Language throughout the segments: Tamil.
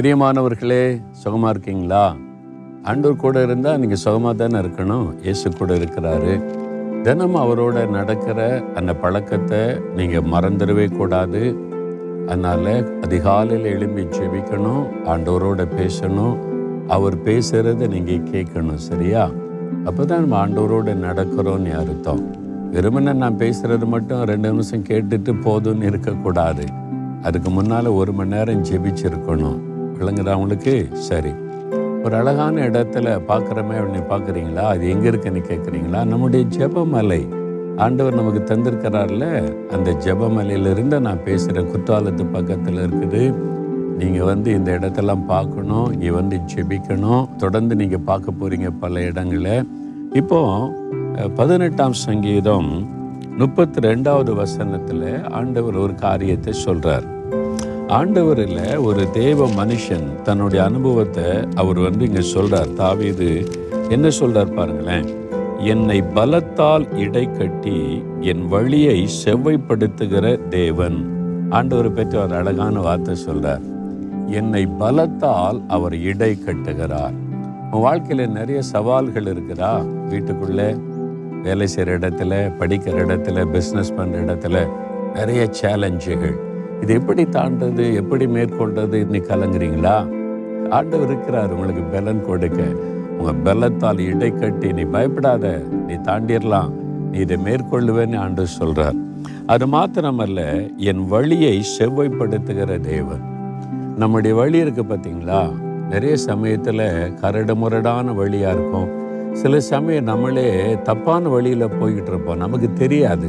பிரியமானவர்களே சுகமாக இருக்கீங்களா? ஆண்டவர் கூட இருந்தால் நீங்கள் சுகமாக தானே இருக்கணும். இயேசு கூட இருக்கிறாரு. தினமும் அவரோட நடக்கிற அந்த பழக்கத்தை நீங்கள் மறந்துடவே கூடாது. அதனால் அதிகாலையில் எழும்பி ஜெபிக்கணும் ஆண்டவரோட பேசணும். அவர் பேசுகிறத நீங்கள் கேட்கணும் சரியா? அப்போ தான் நம்ம ஆண்டோரோட நடக்கிறோன்னு அர்த்தம். வெறுமனை நான் பேசுகிறது மட்டும் ரெண்டு நிமிஷம் கேட்டுட்டு போதும்னு இருக்கக்கூடாது. அதுக்கு முன்னால் ஒரு மணி நேரம் ஜெபிச்சிருக்கணும். விளங்குதா உங்களுக்கு? சரி. ஒரு அழகான இடத்துல பார்க்குறமே அப்படின்னு பார்க்குறீங்களா? அது எங்கே இருக்குன்னு கேட்குறீங்களா நம்முடைய ஜெபமலை. ஆண்டவர் நமக்கு தந்திருக்கிறார்ல அந்த ஜெபமலையிலிருந்து நான் பேசுகிற குற்றாலத்து பக்கத்தில் இருக்குது. நீங்கள் வந்து இந்த இடத்தெல்லாம் பார்க்கணும் இங்கே வந்து ஜெபிக்கணும். தொடர்ந்து நீங்கள் பார்க்க போகிறீங்க பல இடங்களை. இப்போ பதினெட்டாம் சங்கீதம் முப்பத்தி ரெண்டாவது வசனத்தில் ஆண்டவர் ஒரு காரியத்தை சொல்கிறார் ஆண்டவரில் ஒரு தேவ மனுஷன் தன்னுடைய அனுபவத்தை அவர் வந்து இங்கே சொல்கிறார் தாவீது என்ன சொல்கிறார் பாருங்களேன். என்னை பலத்தால் இடை கட்டி என் வழியை செவ்வைப்படுத்துகிற தேவன். ஆண்டவர் பற்றி ஒரு அழகான வார்த்தை சொல்கிறார் என்னை பலத்தால் அவர் இடை கட்டுகிறார். உன் வாழ்க்கையில் நிறைய சவால்கள் இருக்குதா? வீட்டுக்குள்ளே வேலை செய்கிற இடத்துல படிக்கிற இடத்துல பிஸ்னஸ் பண்ணுற இடத்துல நிறைய சேலஞ்சுகள் இது எப்படி தாண்டது எப்படி மேற்கொண்டது இன்னைக்கு கலங்குறீங்களா? ஆண்டவர் இருக்கிறார் உங்களுக்கு பலன் கொடுக்க. உங்க பலத்தால் இடை கட்டி நீ பயப்படாத நீ தாண்டிடலாம் நீ இதை மேற்கொள்ளுவேன்னு ஆண்டு சொல்றார். அது மாத்திரமல்ல என் வழியை செவ்வைப்படுத்துகிற தேவன். நம்முடைய வழி இருக்கு பார்த்தீங்களா நிறைய சமயத்தில் கரடு முரடான வழியாக இருக்கும். சில சமயம் நம்மளே தப்பான வழியில் போய்கிட்டு இருப்போம். நமக்கு தெரியாது.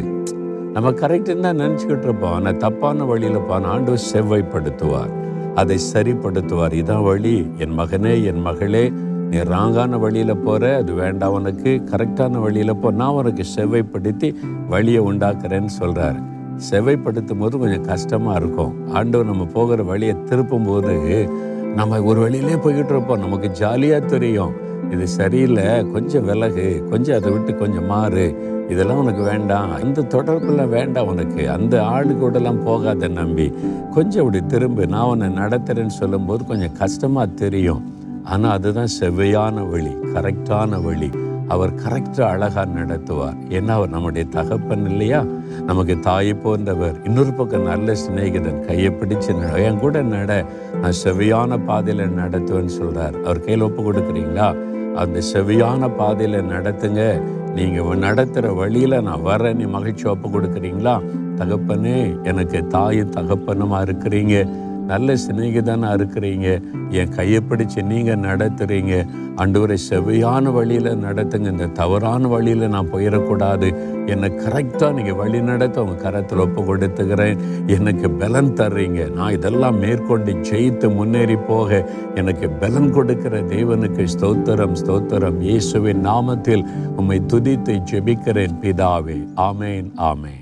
நம்ம கரெக்டுன்னு தான் நினச்சிக்கிட்டு இருப்போம். ஆனால் தப்பான வழியில் போன ஆண்டு செவ்வைப்படுத்துவார் அதை சரிப்படுத்துவார். இதான் வழி. என் மகனே என் மகளே நீ ராங்கான வழியில் போகிற அது வேண்டாம் உனக்கு. கரெக்டான வழியில் போ. நான் உனக்கு செவ்வைப்படுத்தி வழியை உண்டாக்குறேன்னு சொல்கிறாரு செவ்வைப்படுத்தும் போது கொஞ்சம் கஷ்டமாக இருக்கும். ஆண்டவர் நம்ம போகிற வழியை திருப்பும் போது நம்ம ஒரு வழியிலே போய்கிட்டு இருப்போம். நமக்கு ஜாலியாக தெரியும். இது சரியில்லை. கொஞ்சம் விலகு கொஞ்சம் அதை விட்டு கொஞ்சம் மாறு. இதெல்லாம் உனக்கு வேண்டாம். அந்த தொடர்புலாம் வேண்டாம் உனக்கு. அந்த ஆளு கூடலாம் போகாத நம்பி. கொஞ்சம் அப்படி திரும்ப. நான் உன்னை நடத்துகிறேன்னு சொல்லும்போது கொஞ்சம் கஷ்டமாக தெரியும். ஆனால் அதுதான் செவ்வையான வழி கரெக்டான வழி. அவர் கரெக்டாக அழகாக நடத்துவார். ஏன்னா அவர் நம்முடைய தகப்பன் இல்லையா? நமக்கு தாயை போன்றவர். இன்னொரு பக்கம் நல்ல சிநேகிதன். கையை பிடிச்சு நட. என் கூட நட. நான் செவ்வையான பாதையில் நடத்துவேன்னு சொல்கிறார் அவர் கையில் ஒப்பு கொடுக்குறீங்களா? அந்த செவியான பாதையில் நடத்துங்க. நீங்கள் நடத்துகிற வழியில் நான் வரேன் நீ மகிழ்ச்சி ஒப்பு கொடுக்குறீங்களா? தகப்பனே எனக்கு தாயும் தகப்பனுமா இருக்கிறீங்க. நல்ல சிநேகிதனாக இருக்கிறீங்க. என் கையை பிடிச்சி நீங்கள் நடத்துகிறீங்க அன்றுவரை செவையான வழியில் நடத்துங்க. இந்த தவறான வழியில் நான் போயிடக்கூடாது என்னை கரெக்டாக நீங்கள் வழி நடத்த உங்கள் கரத்தில் ஒப்பு கொடுத்துக்கிறேன். எனக்கு பலன் தர்றீங்க. நான் இதெல்லாம் மேற்கொண்டு ஜெயித்து முன்னேறி போக எனக்கு பலன் கொடுக்கிற தேவனுக்கு ஸ்தோத்திரம் ஸ்தோத்திரம். இயேசுவின் நாமத்தில் உம்மை துதித்து ஜெபிக்கிறேன் பிதாவே. ஆமேன் ஆமேன்.